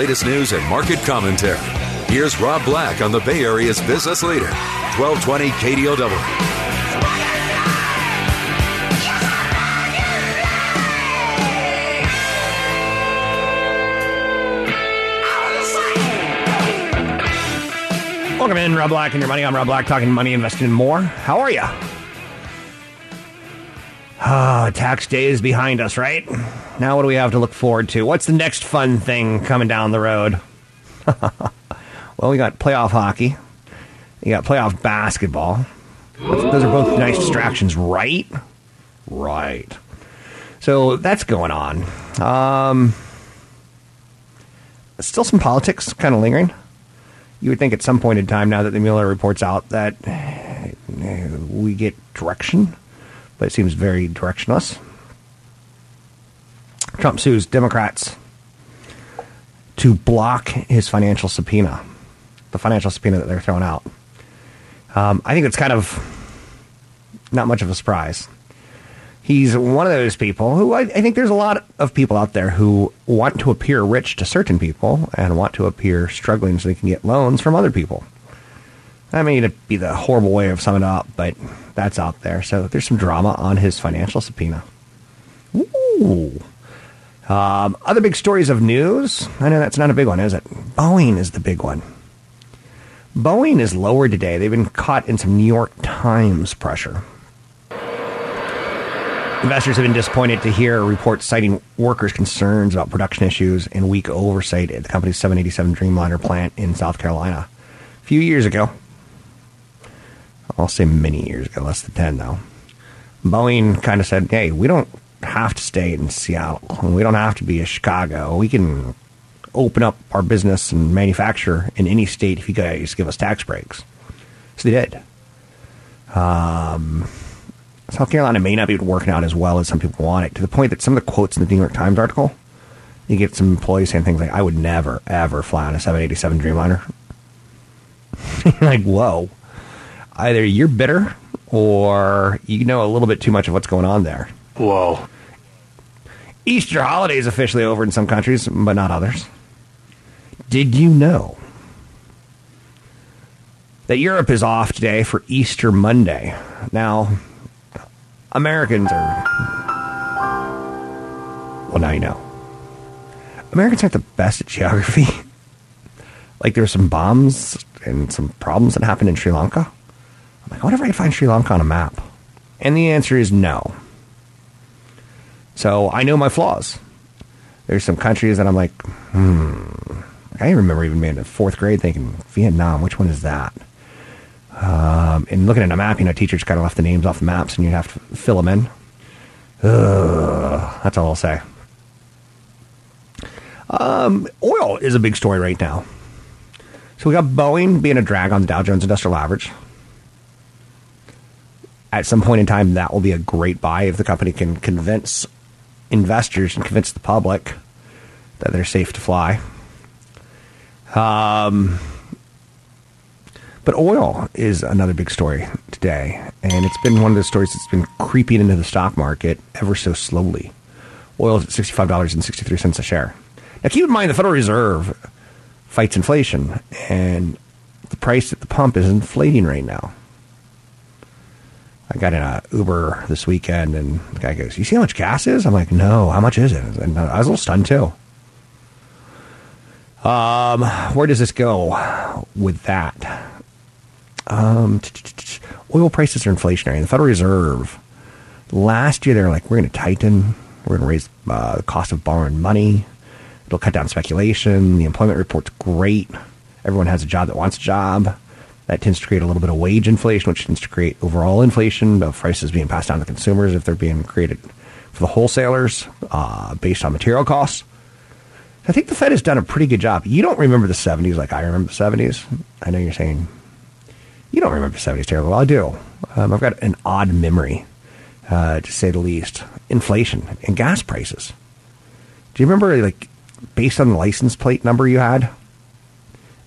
latest news and market commentary. Here's Rob Black on the Bay Area's business leader, 1220 KDOW. Welcome in, Rob Black and your money. I'm Rob Black, talking money, investing, and more. How are you? Ah, tax day is behind us, right? Now, what do we have to look forward to? What's the next fun thing coming down the road? well, we got playoff hockey. You got playoff basketball. Those are both nice distractions, right? Right. So that's going on. Um, still some politics kind of lingering you would think at some point in time, now that the Mueller report's out, that we get direction, but it seems very directionless. Trump sues Democrats to block his financial subpoena, the financial subpoena that they're throwing out. Um, I think it's kind of not much of a surprise he's one of those people who I, I, think there's a lot of people out there who want to appear rich to certain people and want to appear struggling so they can get loans from other people. I mean, it'd be the horrible way of summing it up, but that's out there. So there's some drama on his financial subpoena. Ooh. Um, other big stories of news. I know that's not a big one, is it? Boeing is the big one. Boeing is lower today. They've been caught in some New York Times pressure. Investors have been disappointed to hear reports citing workers' concerns about production issues and weak oversight at the company's 787 Dreamliner plant in South Carolina. A few years ago, I'll say many years ago, less than 10 though, Boeing kind of said, hey, we don't have to stay in Seattle. We don't have to be in Chicago. We can open up our business and manufacture in any state if you guys give us tax breaks. So they did. Um, South Carolina may not be working out as well as some people want it, to the point that some of the quotes in the New York Times article, you get some employees saying things like, I would never, ever fly on a 787 Dreamliner. like, whoa. Either you're bitter or you know a little bit too much of what's going on there. Whoa. Easter holiday is officially over in some countries, but not others. Did you know that Europe is off today for Easter Monday? Now, Americans are. Well, now you know. Americans aren't the best at geography. like, there were some bombs and some problems that happened in Sri Lanka. Like, wonder if I can find Sri Lanka on a map. And the answer is no. So I know my flaws. There's some countries that I'm like, hmm. I remember even being in fourth grade thinking, Vietnam, which one is that? Um, and looking at a map, you know, teachers kind of left the names off the maps and you have to fill them in. Ugh, that's all I'll say. Um, oil is a big story right now. So we got Boeing being a drag on the Dow Jones Industrial Average. At some point in time, that will be a great buy if the company can convince investors and convince the public that they're safe to fly. Um, but oil is another big story today, and it's been one of the stories that's been creeping into the stock market ever so slowly. Oil is at $65.63 a share. Now, keep in mind the Federal Reserve fights inflation, and the price at the pump is inflating right now. I got in a Uber this weekend, and the guy goes, "You see how much gas is?" I'm like, "No, how much is it?" And I was a little stunned too. Um, where does this go with that? Um, oil prices are inflationary. The Federal Reserve last year they were like, "We're going to tighten. We're going to raise uh, the cost of borrowing money. It'll cut down speculation. The employment report's great. Everyone has a job that wants a job." That tends to create a little bit of wage inflation, which tends to create overall inflation of prices being passed on to consumers if they're being created for the wholesalers uh, based on material costs. I think the Fed has done a pretty good job. You don't remember the 70s like I remember the 70s. I know you're saying you don't remember the 70s terribly well. I do. Um, I've got an odd memory, uh, to say the least. Inflation and gas prices. Do you remember, like, based on the license plate number you had,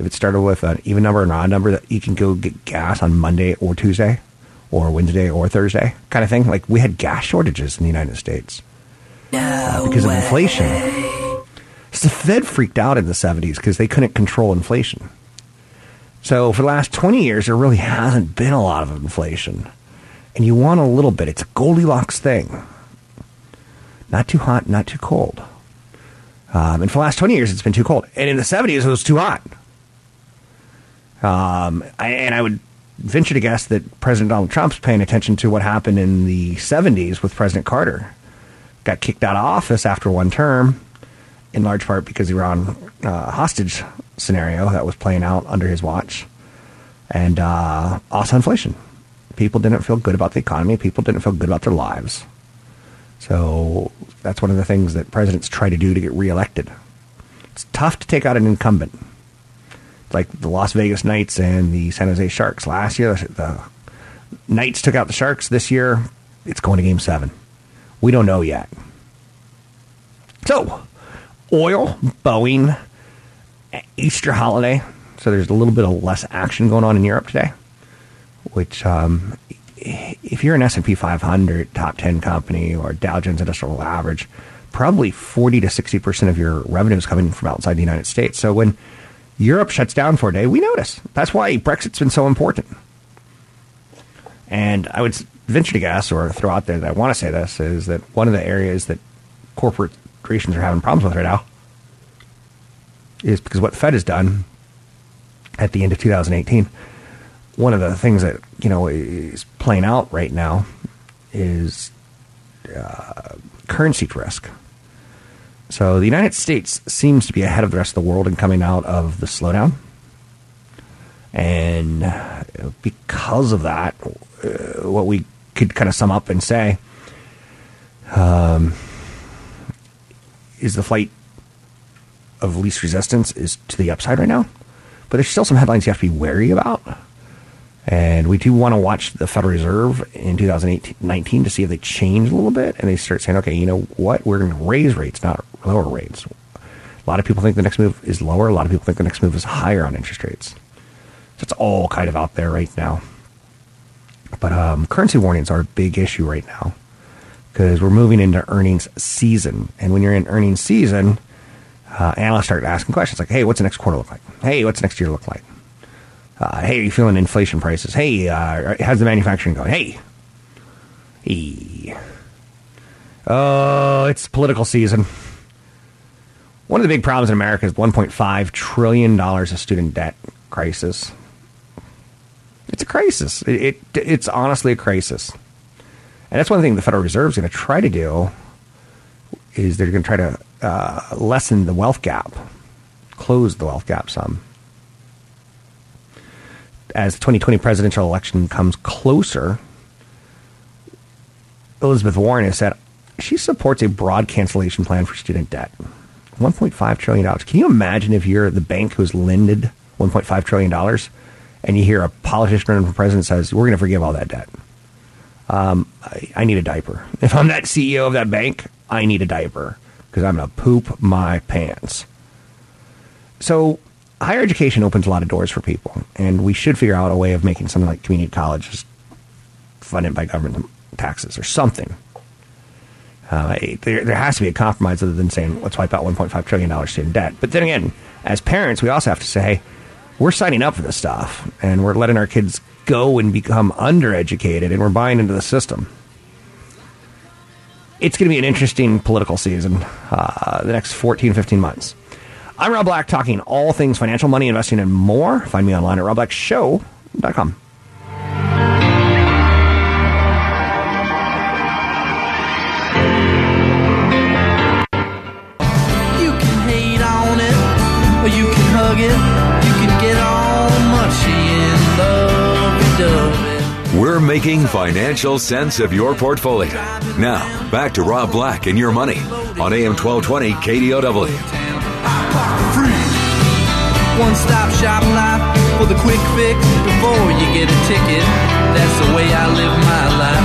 if it started with an even number or an odd number, that you can go get gas on Monday or Tuesday or Wednesday or Thursday kind of thing. Like we had gas shortages in the United States no uh, because way. of inflation. So the Fed freaked out in the 70s because they couldn't control inflation. So for the last 20 years, there really hasn't been a lot of inflation. And you want a little bit. It's a Goldilocks thing. Not too hot, not too cold. Um, and for the last 20 years, it's been too cold. And in the 70s, it was too hot. Um, I, and I would venture to guess that President Donald Trump's paying attention to what happened in the 70s with President Carter. Got kicked out of office after one term, in large part because he Iran uh, hostage scenario that was playing out under his watch. And uh, also inflation. People didn't feel good about the economy. People didn't feel good about their lives. So that's one of the things that presidents try to do to get reelected. It's tough to take out an incumbent like the Las Vegas Knights and the San Jose Sharks. Last year, the Knights took out the Sharks. This year, it's going to game seven. We don't know yet. So, oil, Boeing, Easter holiday. So there's a little bit of less action going on in Europe today, which um, if you're an S&P 500 top 10 company or Dow Jones Industrial Average, probably 40 to 60% of your revenue is coming from outside the United States. So when Europe shuts down for a day, we notice. That's why Brexit's been so important. And I would venture to guess or throw out there that I want to say this is that one of the areas that corporations are having problems with right now is because what Fed has done at the end of 2018. One of the things that you know is playing out right now is uh, currency risk. So the United States seems to be ahead of the rest of the world in coming out of the slowdown. And because of that, uh, what we could kind of sum up and say um, is the flight of least resistance is to the upside right now. But there's still some headlines you have to be wary about. And we do want to watch the Federal Reserve in 2019 to see if they change a little bit and they start saying, okay, you know what? We're going to raise rates, not lower rates. A lot of people think the next move is lower. A lot of people think the next move is higher on interest rates. So it's all kind of out there right now. But um, currency warnings are a big issue right now because we're moving into earnings season. And when you're in earnings season, uh, analysts start asking questions like, hey, what's the next quarter look like? Hey, what's next year look like? Uh, hey, are you feeling inflation prices? Hey, uh, how's the manufacturing going? Hey, hey. Oh, it's political season. One of the big problems in America is $1.5 trillion of student debt crisis. It's a crisis. It, it, it's honestly a crisis. And that's one thing the Federal Reserve is going to try to do is they're going to try to uh, lessen the wealth gap, close the wealth gap some as the 2020 presidential election comes closer, Elizabeth Warren has said she supports a broad cancellation plan for student debt. $1.5 trillion. Can you imagine if you're the bank who's lended $1.5 trillion and you hear a politician running for president says, we're going to forgive all that debt? Um, I, I need a diaper. If I'm that CEO of that bank, I need a diaper because I'm going to poop my pants. So higher education opens a lot of doors for people, and we should figure out a way of making something like community colleges funded by government taxes or something Uh, there, there has to be a compromise other than saying let's wipe out 1.5 trillion dollars student debt. But then again, as parents, we also have to say we're signing up for this stuff and we're letting our kids go and become undereducated and we're buying into the system. It's going to be an interesting political season uh, the next 14, 15 months. I'm Rob Black, talking all things financial, money, investing, and more. Find me online at robblackshow.com. making financial sense of your portfolio. Now, back to Rob Black and your money on AM 1220 KDOW. One stop shop life for the quick fix before you get a ticket. That's the way I live my life.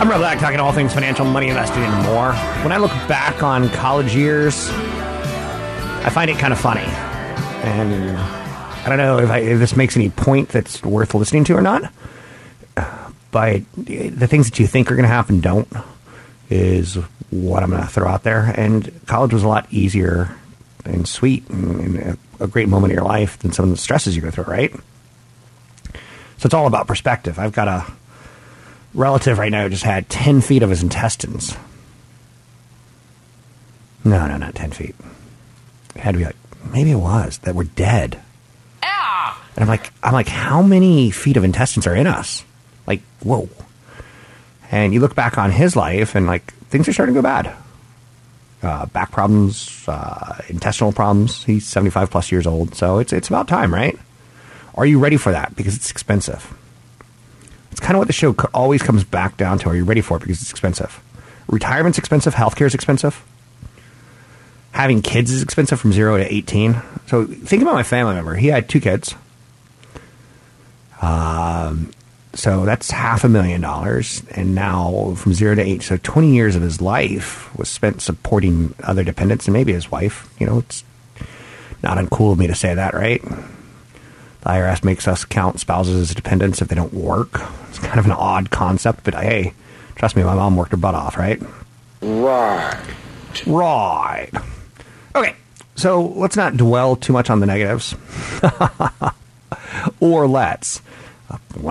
I'm Rob Black, talking all things financial, money, investing, and more. When I look back on college years, I find it kind of funny. And I don't know if, I, if this makes any point that's worth listening to or not. But the things that you think are going to happen don't, is what I'm going to throw out there. And college was a lot easier and sweet and, and a, great moment of your life than some of the stresses you go through, right? So it's all about perspective. I've got a relative right now who just had 10 feet of his intestines. No, no, not 10 feet. It had to be like, maybe it was, that were dead. And I'm like, I'm like, how many feet of intestines are in us? Like, whoa. And you look back on his life and like, things are starting to go bad. Uh, back problems, uh, intestinal problems. He's 75 plus years old. So it's, it's about time, right? Are you ready for that? Because it's expensive. It's kind of what the show always comes back down to. Are you ready for it? Because it's expensive. Retirement's expensive. Healthcare is expensive. Having kids is expensive from zero to 18. So think about my family member. He had two kids. Um, so that's half a million dollars. And now from zero to eight, so 20 years of his life was spent supporting other dependents and maybe his wife. You know, it's not uncool of me to say that, right? The IRS makes us count spouses as dependents if they don't work. It's kind of an odd concept, but hey, trust me, my mom worked her butt off, right? Right. Right. Okay, so let's not dwell too much on the negatives. or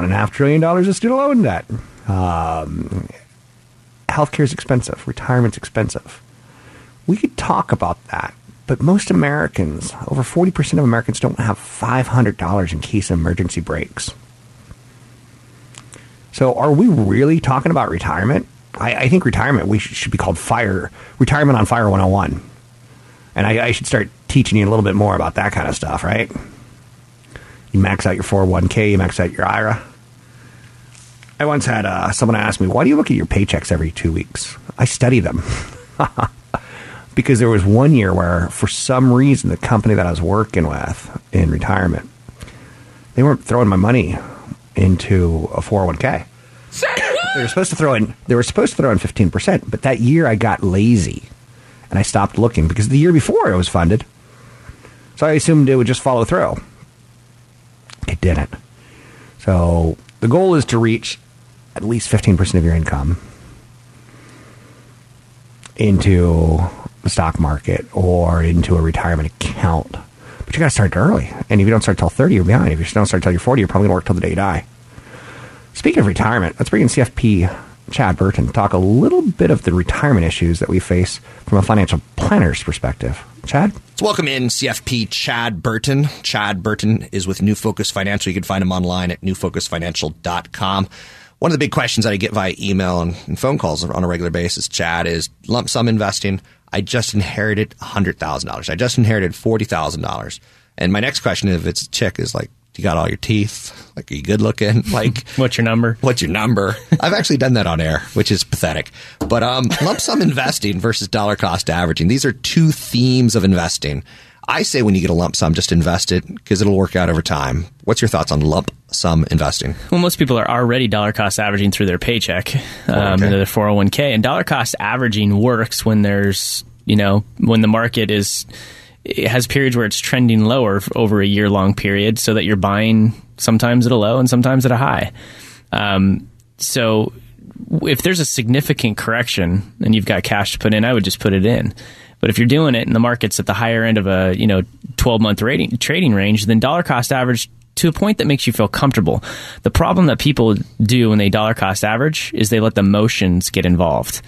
and a half trillion dollars of student loan debt. Um, healthcare is expensive. Retirement's expensive. We could talk about that, but most Americans, over 40% of Americans, don't have $500 in case of emergency breaks. So, are we really talking about retirement? I, I think retirement we should, should be called fire retirement on fire 101, and I, I should start teaching you a little bit more about that kind of stuff, right? You max out your 401k, you max out your IRA. I once had uh, someone ask me, "Why do you look at your paychecks every two weeks?" I study them because there was one year where, for some reason, the company that I was working with in retirement, they weren't throwing my money into a 401k. They were supposed to throw in. They were supposed to throw in fifteen percent, but that year I got lazy, and I stopped looking because the year before it was funded. So I assumed it would just follow through. It didn't. So the goal is to reach at least fifteen percent of your income into the stock market or into a retirement account. But you got to start early, and if you don't start till thirty, you're behind. If you don't start till you're forty, you're probably going to work till the day you die. Speaking of retirement, let's bring in CFP Chad Burton to talk a little bit of the retirement issues that we face from a financial planner's perspective. Chad? Let's welcome in CFP Chad Burton. Chad Burton is with New Focus Financial. You can find him online at newfocusfinancial.com. One of the big questions that I get via email and, and phone calls on a regular basis, Chad, is lump sum investing. I just inherited $100,000. I just inherited $40,000. And my next question, if it's a chick, is like, you got all your teeth? Like, are you good looking? Like, what's your number? What's your number? I've actually done that on air, which is pathetic. But um, lump sum investing versus dollar cost averaging, these are two themes of investing. I say when you get a lump sum, just invest it because it'll work out over time. What's your thoughts on lump sum investing? Well, most people are already dollar cost averaging through their paycheck, um, 401k. into their 401k. And dollar cost averaging works when there's, you know, when the market is, it has periods where it's trending lower over a year long period so that you're buying sometimes at a low and sometimes at a high. Um, so if there's a significant correction and you've got cash to put in, I would just put it in. But if you're doing it and the market's at the higher end of a you know 12 month trading range, then dollar cost average to a point that makes you feel comfortable. The problem that people do when they dollar cost average is they let the motions get involved.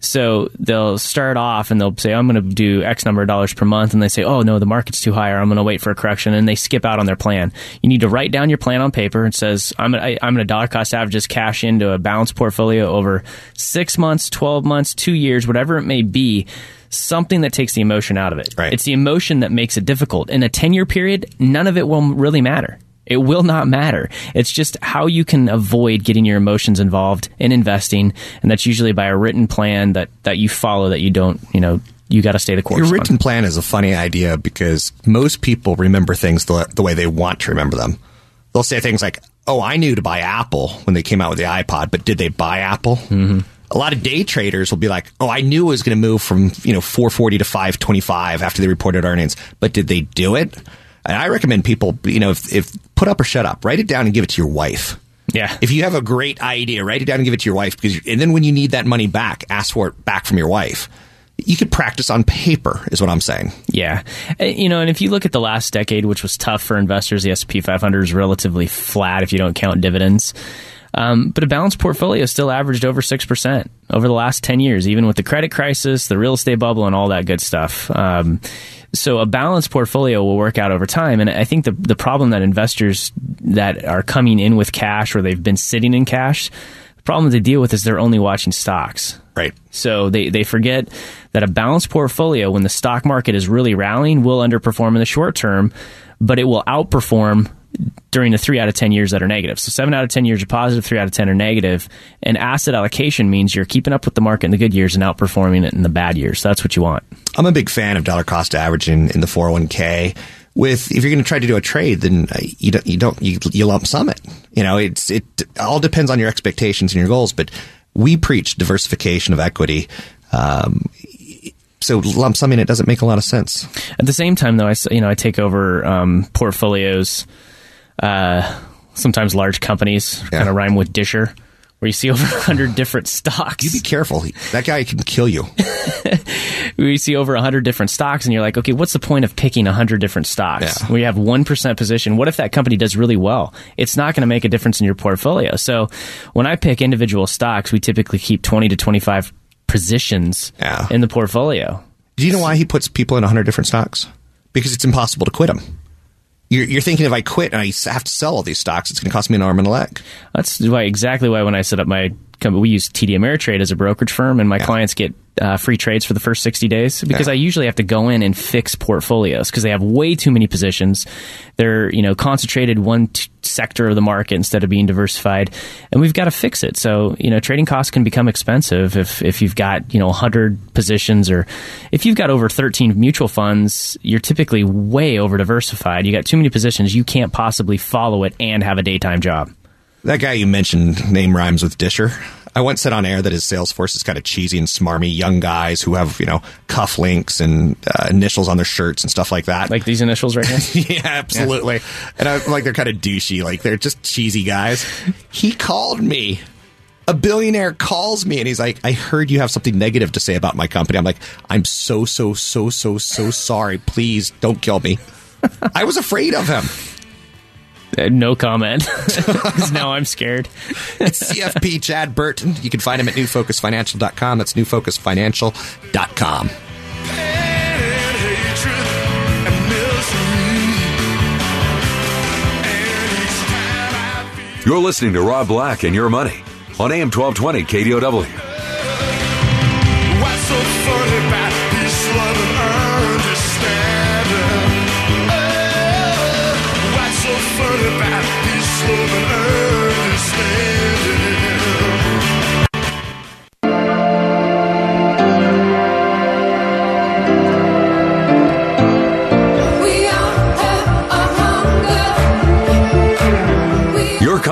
So they'll start off and they'll say, oh, I'm going to do X number of dollars per month. And they say, oh, no, the market's too high or I'm going to wait for a correction. And they skip out on their plan. You need to write down your plan on paper and says, I'm going to dollar cost average just cash into a balanced portfolio over six months, 12 months, two years, whatever it may be. Something that takes the emotion out of it. Right. It's the emotion that makes it difficult. In a 10 year period, none of it will really matter. It will not matter. It's just how you can avoid getting your emotions involved in investing, and that's usually by a written plan that that you follow. That you don't, you know, you got to stay the course. Your on. written plan is a funny idea because most people remember things the, the way they want to remember them. They'll say things like, "Oh, I knew to buy Apple when they came out with the iPod, but did they buy Apple?" Mm-hmm. A lot of day traders will be like, "Oh, I knew it was going to move from you know 440 to 525 after they reported earnings, but did they do it?" And I recommend people, you know, if, if put up or shut up, write it down and give it to your wife. Yeah. If you have a great idea, write it down and give it to your wife because, and then when you need that money back, ask for it back from your wife. You could practice on paper, is what I'm saying. Yeah, you know, and if you look at the last decade, which was tough for investors, the S P 500 is relatively flat if you don't count dividends. Um, but a balanced portfolio still averaged over 6% over the last 10 years, even with the credit crisis, the real estate bubble, and all that good stuff. Um, so a balanced portfolio will work out over time. And I think the, the problem that investors that are coming in with cash or they've been sitting in cash, the problem they deal with is they're only watching stocks. Right. So they, they forget that a balanced portfolio, when the stock market is really rallying, will underperform in the short term, but it will outperform during the three out of 10 years that are negative. So seven out of 10 years are positive, three out of 10 are negative. And asset allocation means you're keeping up with the market in the good years and outperforming it in the bad years. So that's what you want. I'm a big fan of dollar cost averaging in the 401k. With if you're going to try to do a trade, then uh, you don't you don't you, you lump sum it. You know, it's it all depends on your expectations and your goals. But we preach diversification of equity. Um, so lump summing it doesn't make a lot of sense. At the same time, though, I you know I take over um, portfolios. Uh, sometimes large companies kind of rhyme with Disher, where you see over hundred different stocks. You be careful. That guy can kill you. we see over 100 different stocks and you're like okay what's the point of picking 100 different stocks Yeah. we have 1% position what if that company does really well it's not going to make a difference in your portfolio so when i pick individual stocks we typically keep 20 to 25 positions Yeah. in the portfolio Do you know why he puts people in 100 different stocks? Because it's impossible to quit them. You're, you're thinking if I quit and I have to sell all these stocks, it's going to cost me an arm and a leg. That's why exactly why when I set up my we use TD Ameritrade as a brokerage firm, and my clients get uh, free trades for the first sixty days because Yeah. I usually have to go in and fix portfolios because they have way too many positions. They're you know concentrated one t- sector of the market instead of being diversified, and we've got to fix it. So you know trading costs can become expensive if if you've got you know hundred positions or if you've got over thirteen mutual funds, you're typically way over diversified. You got too many positions, you can't possibly follow it and have a daytime job. That guy you mentioned, name rhymes with Disher. I once said on air that his sales force is kind of cheesy and smarmy young guys who have, you know, cufflinks and uh, initials on their shirts and stuff like that. Like these initials right here. yeah, absolutely. And I'm like, they're kind of douchey. Like, they're just cheesy guys. He called me. A billionaire calls me and he's like, I heard you have something negative to say about my company. I'm like, I'm so, so, so, so, so sorry. Please don't kill me. I was afraid of him. Uh, no comment. 'Cause now I'm scared. It's CFP Chad Burton. You can find him at newfocusfinancial.com. That's newfocusfinancial.com. You're listening to Rob Black and Your Money on AM 1220 KDOW.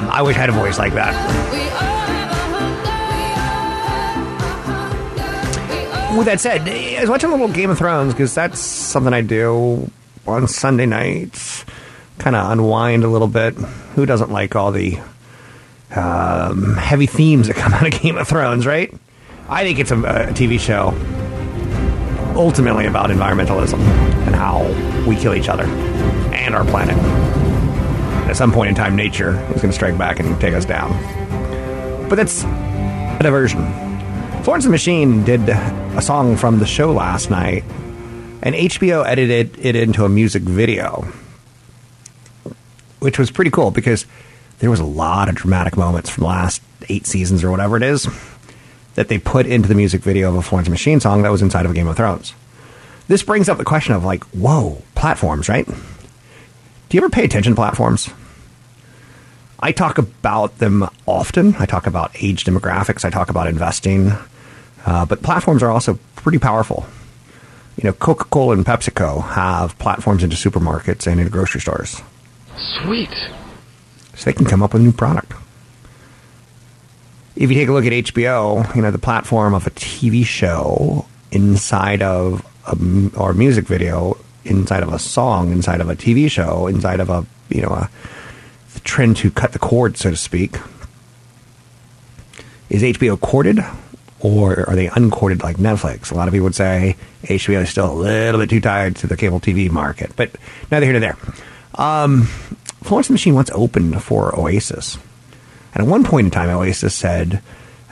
Um, I wish I had a voice like that. With that said, I was watching a little Game of Thrones because that's something I do on Sunday nights. Kind of unwind a little bit. Who doesn't like all the um, heavy themes that come out of Game of Thrones, right? I think it's a, a TV show ultimately about environmentalism and how we kill each other and our planet. At some point in time, nature is going to strike back and take us down. But that's a diversion. Florence and the Machine did a song from the show last night, and HBO edited it into a music video, which was pretty cool because there was a lot of dramatic moments from the last eight seasons or whatever it is that they put into the music video of a Florence Machine song that was inside of Game of Thrones. This brings up the question of like, whoa, platforms, right? Do you ever pay attention to platforms? I talk about them often. I talk about age demographics. I talk about investing. Uh, but platforms are also pretty powerful. You know, Coca Cola and PepsiCo have platforms into supermarkets and into grocery stores. Sweet. So they can come up with a new product. If you take a look at HBO, you know, the platform of a TV show inside of a, or a music video, inside of a song, inside of a TV show, inside of a, you know, a the trend to cut the cord, so to speak. Is HBO corded or are they uncorded like Netflix? A lot of people would say HBO is still a little bit too tied to the cable TV market, but neither here nor there. Um, Florence the Machine once opened for Oasis. And at one point in time, Oasis said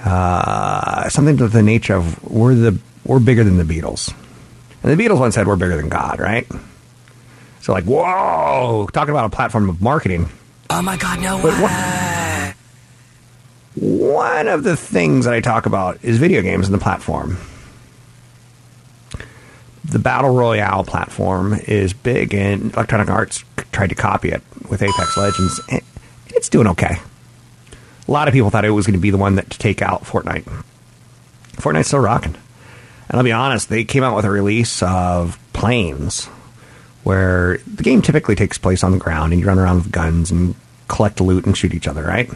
uh, something to the nature of "We're the we're bigger than the Beatles," and the Beatles once said "We're bigger than God," right? So, like, whoa, talking about a platform of marketing. Oh my god, no But way. One of the things that I talk about is video games and the platform. The Battle Royale platform is big, and Electronic Arts tried to copy it with Apex Legends. and It's doing okay. A lot of people thought it was going to be the one that to take out Fortnite. Fortnite's still rocking. And I'll be honest, they came out with a release of Planes, where the game typically takes place on the ground and you run around with guns and collect loot and shoot each other, right?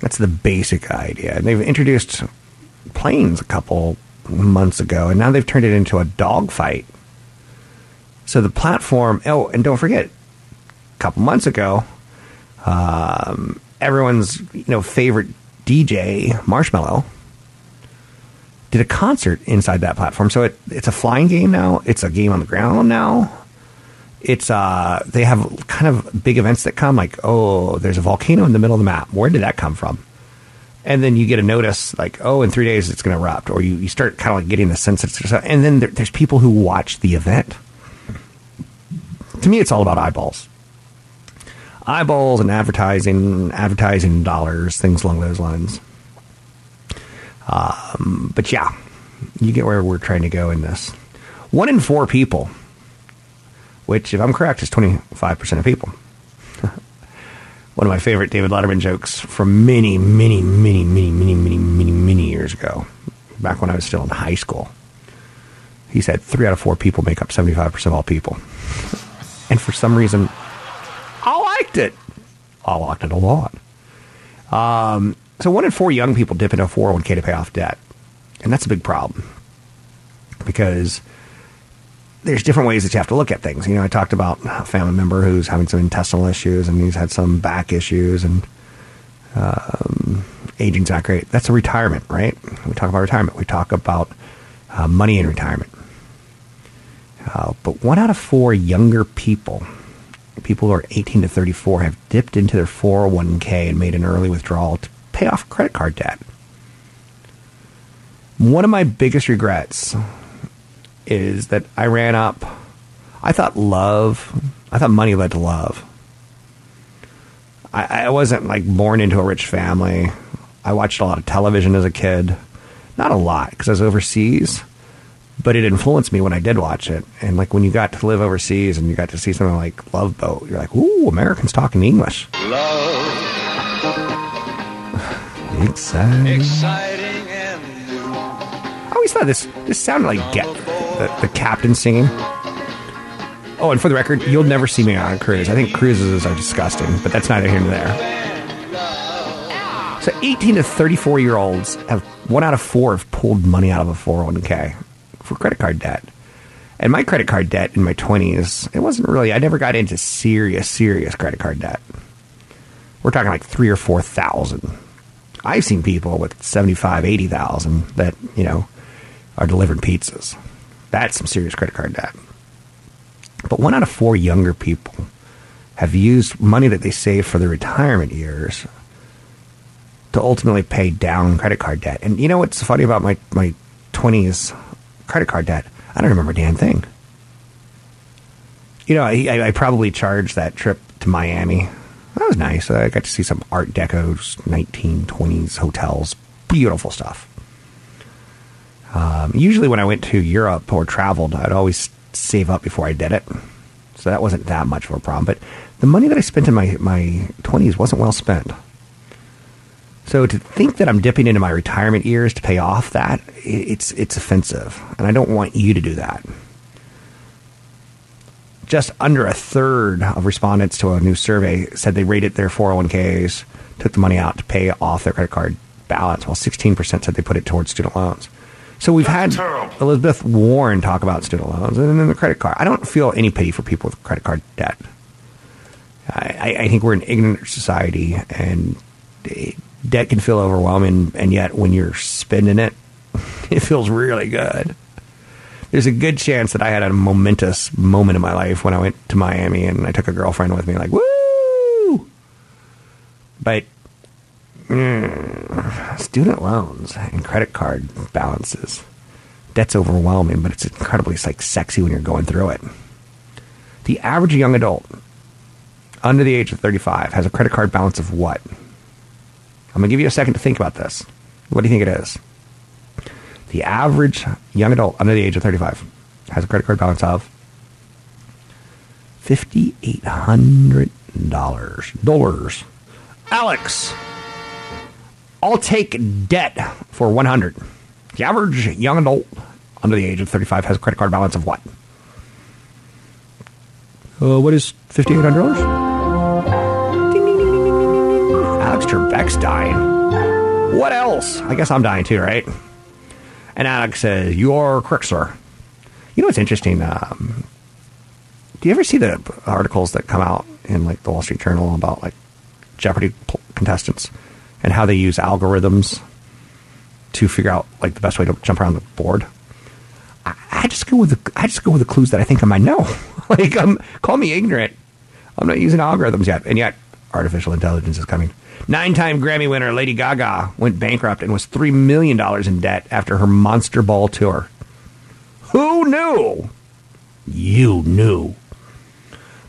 That's the basic idea. And they've introduced planes a couple months ago, and now they've turned it into a dogfight. So the platform. Oh, and don't forget, a couple months ago, um, everyone's you know favorite DJ Marshmello did a concert inside that platform. So it, it's a flying game now. It's a game on the ground now. It's uh they have kind of big events that come like oh there's a volcano in the middle of the map. Where did that come from? And then you get a notice like oh in three days it's going to erupt, or you, you start kind of like getting the sense it's and then there, there's people who watch the event. To me, it's all about eyeballs, eyeballs and advertising, advertising dollars, things along those lines. Um, but yeah, you get where we're trying to go in this. One in four people, which, if I'm correct, is 25% of people. One of my favorite David Letterman jokes from many, many, many, many, many, many, many, many years ago, back when I was still in high school. He said three out of four people make up 75% of all people. And for some reason, I liked it. I liked it a lot. Um, so one in four young people dip into a 401k to pay off debt. And that's a big problem because there's different ways that you have to look at things. You know, I talked about a family member who's having some intestinal issues and he's had some back issues and um, aging's not great. That's a retirement, right? We talk about retirement. We talk about uh, money in retirement. Uh, but one out of four younger people, people who are 18 to 34, have dipped into their 401k and made an early withdrawal to pay off credit card debt. One of my biggest regrets is that I ran up. I thought love, I thought money led to love. I, I wasn't like born into a rich family. I watched a lot of television as a kid. Not a lot because I was overseas, but it influenced me when I did watch it. And like when you got to live overseas and you got to see something like Love Boat, you're like, ooh, Americans talking English. Exciting. Exciting and new. I always thought this this sounded like Get, the, the captain singing. Oh, and for the record, you'll never see me on a cruise. I think cruises are disgusting, but that's neither here nor there. So 18 to 34 year olds have one out of four have pulled money out of a 401k for credit card debt. And my credit card debt in my 20s, it wasn't really, I never got into serious, serious credit card debt. We're talking like three or 4,000. I've seen people with 75, 80,000 that, you know, are delivering pizzas. That's some serious credit card debt. But one out of four younger people have used money that they saved for their retirement years to ultimately pay down credit card debt. And you know what's funny about my, my 20s credit card debt? I don't remember a damn thing. You know, I, I probably charged that trip to Miami. That was nice. I got to see some Art Deco's 1920s hotels. Beautiful stuff. Um, usually, when I went to Europe or traveled, I'd always save up before I did it. So that wasn't that much of a problem. But the money that I spent in my, my 20s wasn't well spent. So to think that I'm dipping into my retirement years to pay off that, it's it's offensive, and I don't want you to do that. Just under a third of respondents to a new survey said they rated their 401ks, took the money out to pay off their credit card balance, while 16% said they put it towards student loans. So we've had Elizabeth Warren talk about student loans and then the credit card. I don't feel any pity for people with credit card debt. I, I think we're an ignorant society, and debt can feel overwhelming, and yet when you're spending it, it feels really good. There's a good chance that I had a momentous moment in my life when I went to Miami and I took a girlfriend with me, like, woo! But mm, student loans and credit card balances, debt's overwhelming, but it's incredibly like sexy when you're going through it. The average young adult under the age of 35 has a credit card balance of what? I'm going to give you a second to think about this. What do you think it is? The average young adult under the age of 35 has a credit card balance of $5,800. Dollars. Alex, I'll take debt for 100. The average young adult under the age of 35 has a credit card balance of what? Uh, what is $5,800? Alex Trebek's dying. What else? I guess I'm dying too, right? And Alex says, You're correct, sir. You know what's interesting? Um, do you ever see the articles that come out in like the Wall Street Journal about like Jeopardy contestants and how they use algorithms to figure out like the best way to jump around the board? I, I just go with the I just go with the clues that I think I might know. like, um, call me ignorant. I'm not using algorithms yet, and yet artificial intelligence is coming. Nine time Grammy winner Lady Gaga went bankrupt and was $3 million in debt after her Monster Ball tour. Who knew? You knew.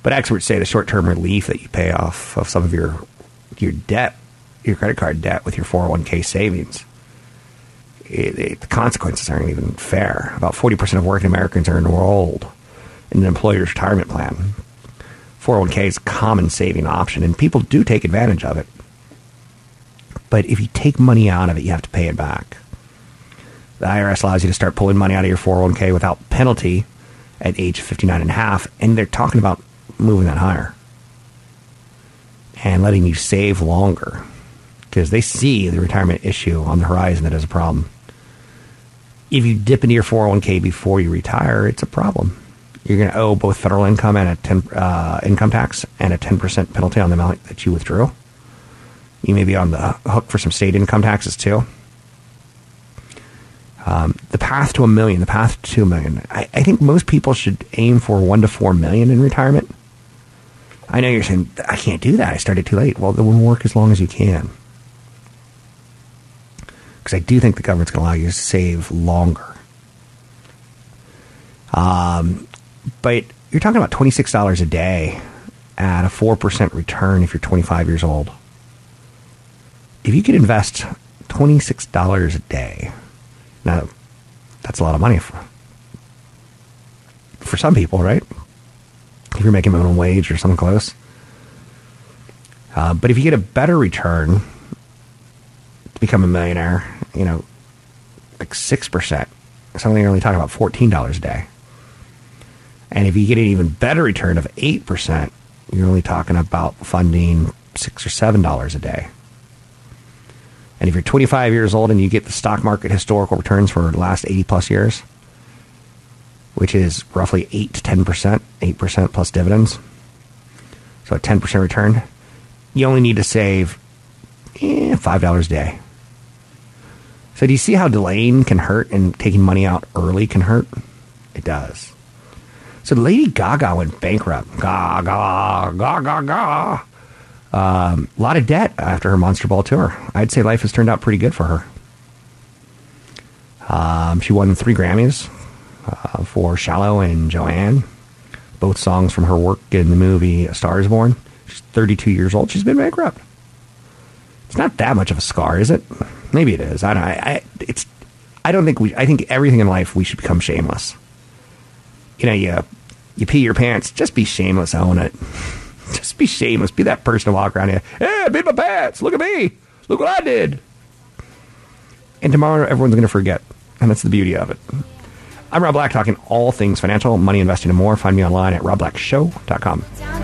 But experts say the short term relief that you pay off of some of your, your debt, your credit card debt with your 401k savings, it, it, the consequences aren't even fair. About 40% of working Americans are enrolled in an employer's retirement plan. 401k is a common saving option, and people do take advantage of it. But if you take money out of it, you have to pay it back. The IRS allows you to start pulling money out of your 401k without penalty at age 59 and a half, and they're talking about moving that higher and letting you save longer because they see the retirement issue on the horizon that is a problem. If you dip into your 401k before you retire, it's a problem. You're going to owe both federal income and a 10 uh, income tax and a 10% penalty on the amount that you withdrew. You may be on the hook for some state income taxes too. Um, the path to a million, the path to two million. I, I think most people should aim for one to four million in retirement. I know you're saying I can't do that. I started too late. Well, then work as long as you can, because I do think the government's going to allow you to save longer. Um, but you're talking about twenty six dollars a day at a four percent return if you're twenty five years old if you could invest $26 a day, now that's a lot of money for, for some people, right? If you're making minimum wage or something close. Uh, but if you get a better return to become a millionaire, you know, like 6%, something you're only talking about $14 a day. And if you get an even better return of 8%, you're only talking about funding 6 or $7 a day. And if you're 25 years old and you get the stock market historical returns for the last 80 plus years, which is roughly 8 to 10%, 8% plus dividends, so a 10% return, you only need to save eh, $5 a day. So do you see how delaying can hurt and taking money out early can hurt? It does. So Lady Gaga went bankrupt. Gaga, Gaga, Gaga. Um, a lot of debt after her Monster Ball tour. I'd say life has turned out pretty good for her. Um, she won three Grammys uh, for Shallow and Joanne, both songs from her work in the movie A Star is Born. She's 32 years old. She's been bankrupt. It's not that much of a scar, is it? Maybe it is. I don't. I, I it's. I don't think we. I think everything in life we should become shameless. You know, you you pee your pants. Just be shameless. Own it. Just be shameless. Be that person to walk around here. Hey, peed my pants. Look at me. Look what I did. And tomorrow everyone's going to forget, and that's the beauty of it. I'm Rob Black, talking all things financial, money, investing, and more. Find me online at robblackshow.com. Down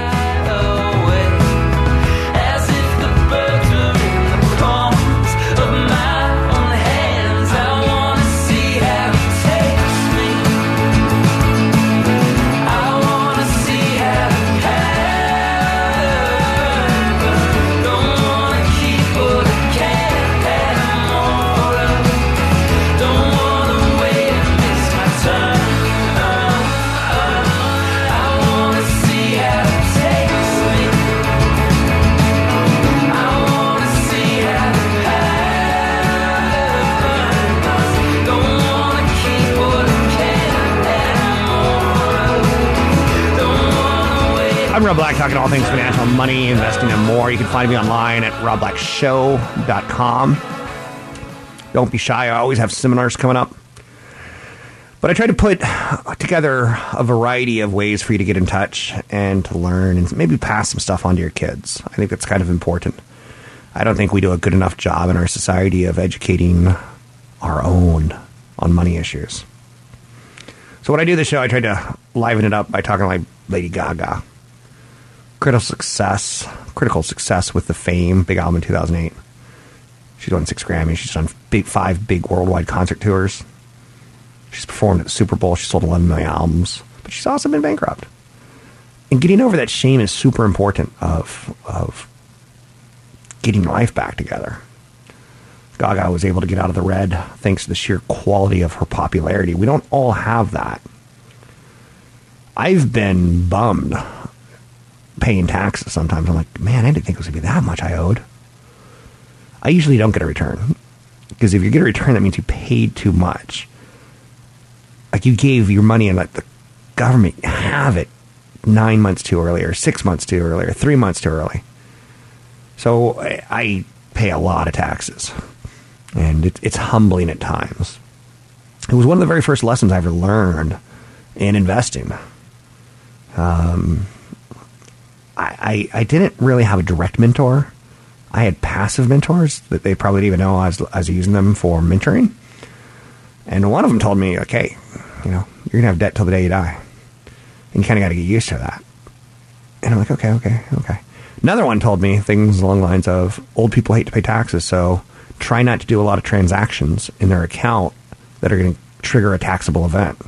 Rob Black, talking all things financial, money, investing, and more. You can find me online at robblackshow.com. Don't be shy. I always have seminars coming up. But I try to put together a variety of ways for you to get in touch and to learn and maybe pass some stuff on to your kids. I think that's kind of important. I don't think we do a good enough job in our society of educating our own on money issues. So when I do the show, I try to liven it up by talking like Lady Gaga. Critical success, critical success with the Fame big album in 2008. She's won six Grammys. She's done big five big worldwide concert tours. She's performed at the Super Bowl. She sold 11 million albums, but she's also been bankrupt. And getting over that shame is super important of of getting life back together. Gaga was able to get out of the red thanks to the sheer quality of her popularity. We don't all have that. I've been bummed paying taxes sometimes. I'm like, man, I didn't think it was going to be that much I owed. I usually don't get a return because if you get a return, that means you paid too much. Like you gave your money and let the government have it nine months too early, or six months too early, or three months too early. So I, pay a lot of taxes, and it, it's humbling at times. It was one of the very first lessons I ever learned in investing. Um, I, I, didn't really have a direct mentor. I had passive mentors that they probably didn't even know I was, I was using them for mentoring. And one of them told me, okay, you know, you're going to have debt till the day you die. And you kind of got to get used to that. And I'm like, okay, okay, okay. Another one told me things along the lines of old people hate to pay taxes, so try not to do a lot of transactions in their account that are going to trigger a taxable event.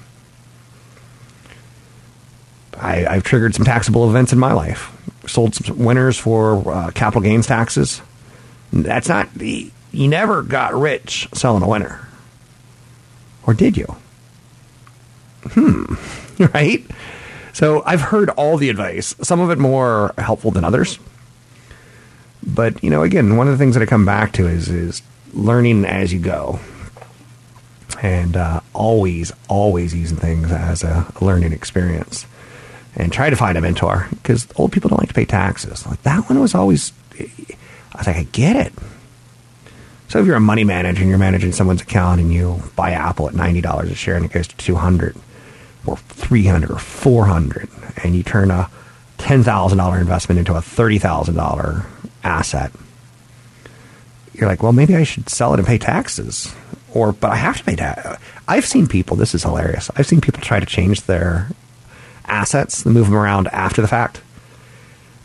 I, I've triggered some taxable events in my life. Sold some winners for uh, capital gains taxes. That's not the. You never got rich selling a winner. Or did you? Hmm. Right? So I've heard all the advice, some of it more helpful than others. But, you know, again, one of the things that I come back to is is learning as you go. And uh, always, always using things as a learning experience and try to find a mentor because old people don't like to pay taxes. Like that one was always, I was like, I get it. So if you're a money manager and you're managing someone's account and you buy Apple at ninety dollars a share and it goes to two hundred or three hundred or four hundred, and you turn a ten thousand dollar investment into a thirty thousand dollar asset, you're like, well, maybe I should sell it and pay taxes, or but I have to pay tax. I've seen people. This is hilarious. I've seen people try to change their assets and move them around after the fact.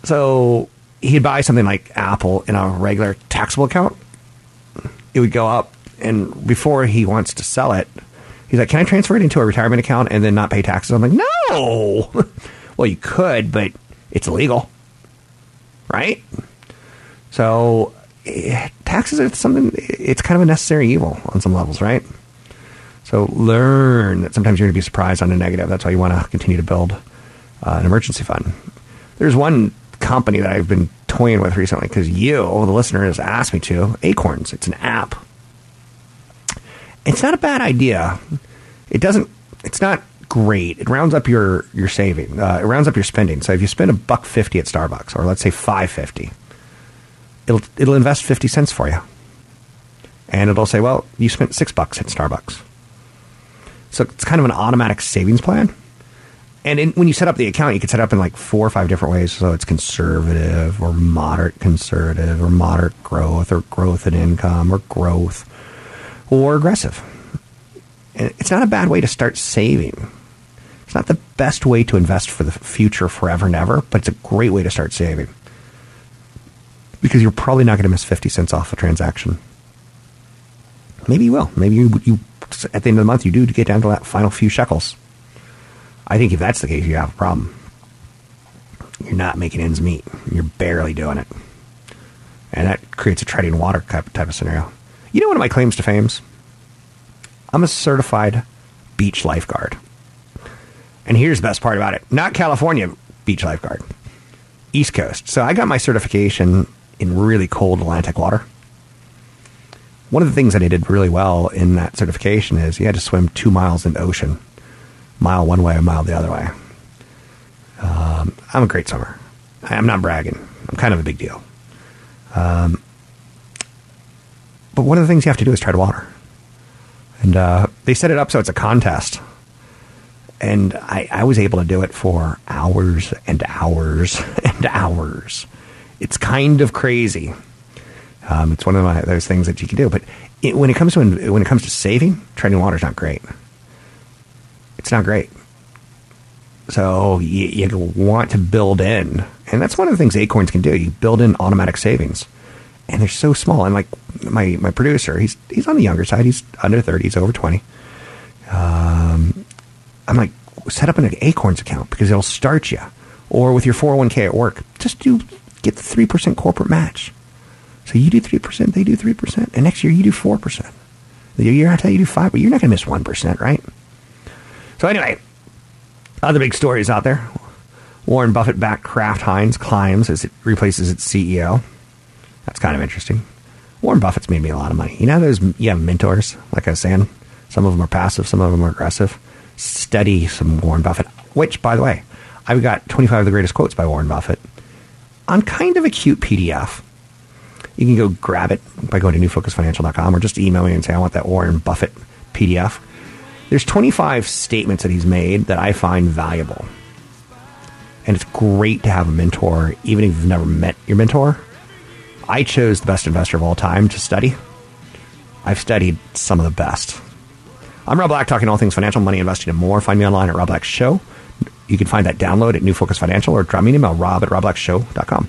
So he'd buy something like Apple in a regular taxable account. It would go up, and before he wants to sell it, he's like, "Can I transfer it into a retirement account and then not pay taxes?" I'm like, "No." well, you could, but it's illegal, right? So eh, taxes are something. It's kind of a necessary evil on some levels, right? So learn that sometimes you're going to be surprised on a negative. That's why you want to continue to build uh, an emergency fund. There's one company that I've been toying with recently because you, the listener, has asked me to. Acorns. It's an app. It's not a bad idea. It doesn't. It's not great. It rounds up your your saving. Uh, it rounds up your spending. So if you spend a buck fifty at Starbucks, or let's say five fifty, it'll it'll invest fifty cents for you, and it'll say, well, you spent six bucks at Starbucks. So it's kind of an automatic savings plan. And in, when you set up the account, you can set up in like four or five different ways. So it's conservative or moderate conservative or moderate growth or growth in income or growth or aggressive. And it's not a bad way to start saving. It's not the best way to invest for the future forever and ever, but it's a great way to start saving. Because you're probably not going to miss 50 cents off a transaction. Maybe you will. Maybe you, you at the end of the month you do get down to that final few shekels. I think if that's the case, you have a problem. You're not making ends meet. You're barely doing it. And that creates a treading water type, type of scenario. You know one of my claims to fame's? I'm a certified beach lifeguard. And here's the best part about it. Not California beach lifeguard. East Coast. So I got my certification in really cold Atlantic water. One of the things that I did really well in that certification is you had to swim two miles in the ocean mile one way, a mile the other way. Um, I'm a great swimmer. I'm not bragging. I'm kind of a big deal. Um, but one of the things you have to do is tread water. And uh, they set it up so it's a contest. And I, I was able to do it for hours and hours and hours. It's kind of crazy. Um, it's one of my, those things that you can do. But it, when it comes to when it comes to saving, treading water is not great it's not great. So you, you, want to build in, and that's one of the things Acorns can do. You build in automatic savings, and they're so small. And like my my producer, he's he's on the younger side. He's under thirty. He's over twenty. Um, I'm like, set up an Acorns account because it'll start you, or with your 401k at work, just do get the three percent corporate match. So you do three percent, they do three percent, and next year you do four percent. The year after you do five, but you're not going to miss one percent, right? So anyway, other big stories out there. Warren Buffett backed Kraft Heinz climbs as it replaces its CEO. That's kind of interesting. Warren Buffett's made me a lot of money. You know, those you have mentors, like I was saying. Some of them are passive, some of them are aggressive. Study some Warren Buffett. Which, by the way, I've got 25 of the greatest quotes by Warren Buffett on kind of a cute PDF. You can go grab it by going to newfocusfinancial.com or just email me and say, I want that Warren Buffett PDF. There's 25 statements that he's made that I find valuable. And it's great to have a mentor, even if you've never met your mentor. I chose the best investor of all time to study. I've studied some of the best. I'm Rob Black, talking all things financial, money, investing, and more. Find me online at Rob Black Show. You can find that download at New Focus Financial or drop me an email, rob at robblackshow.com.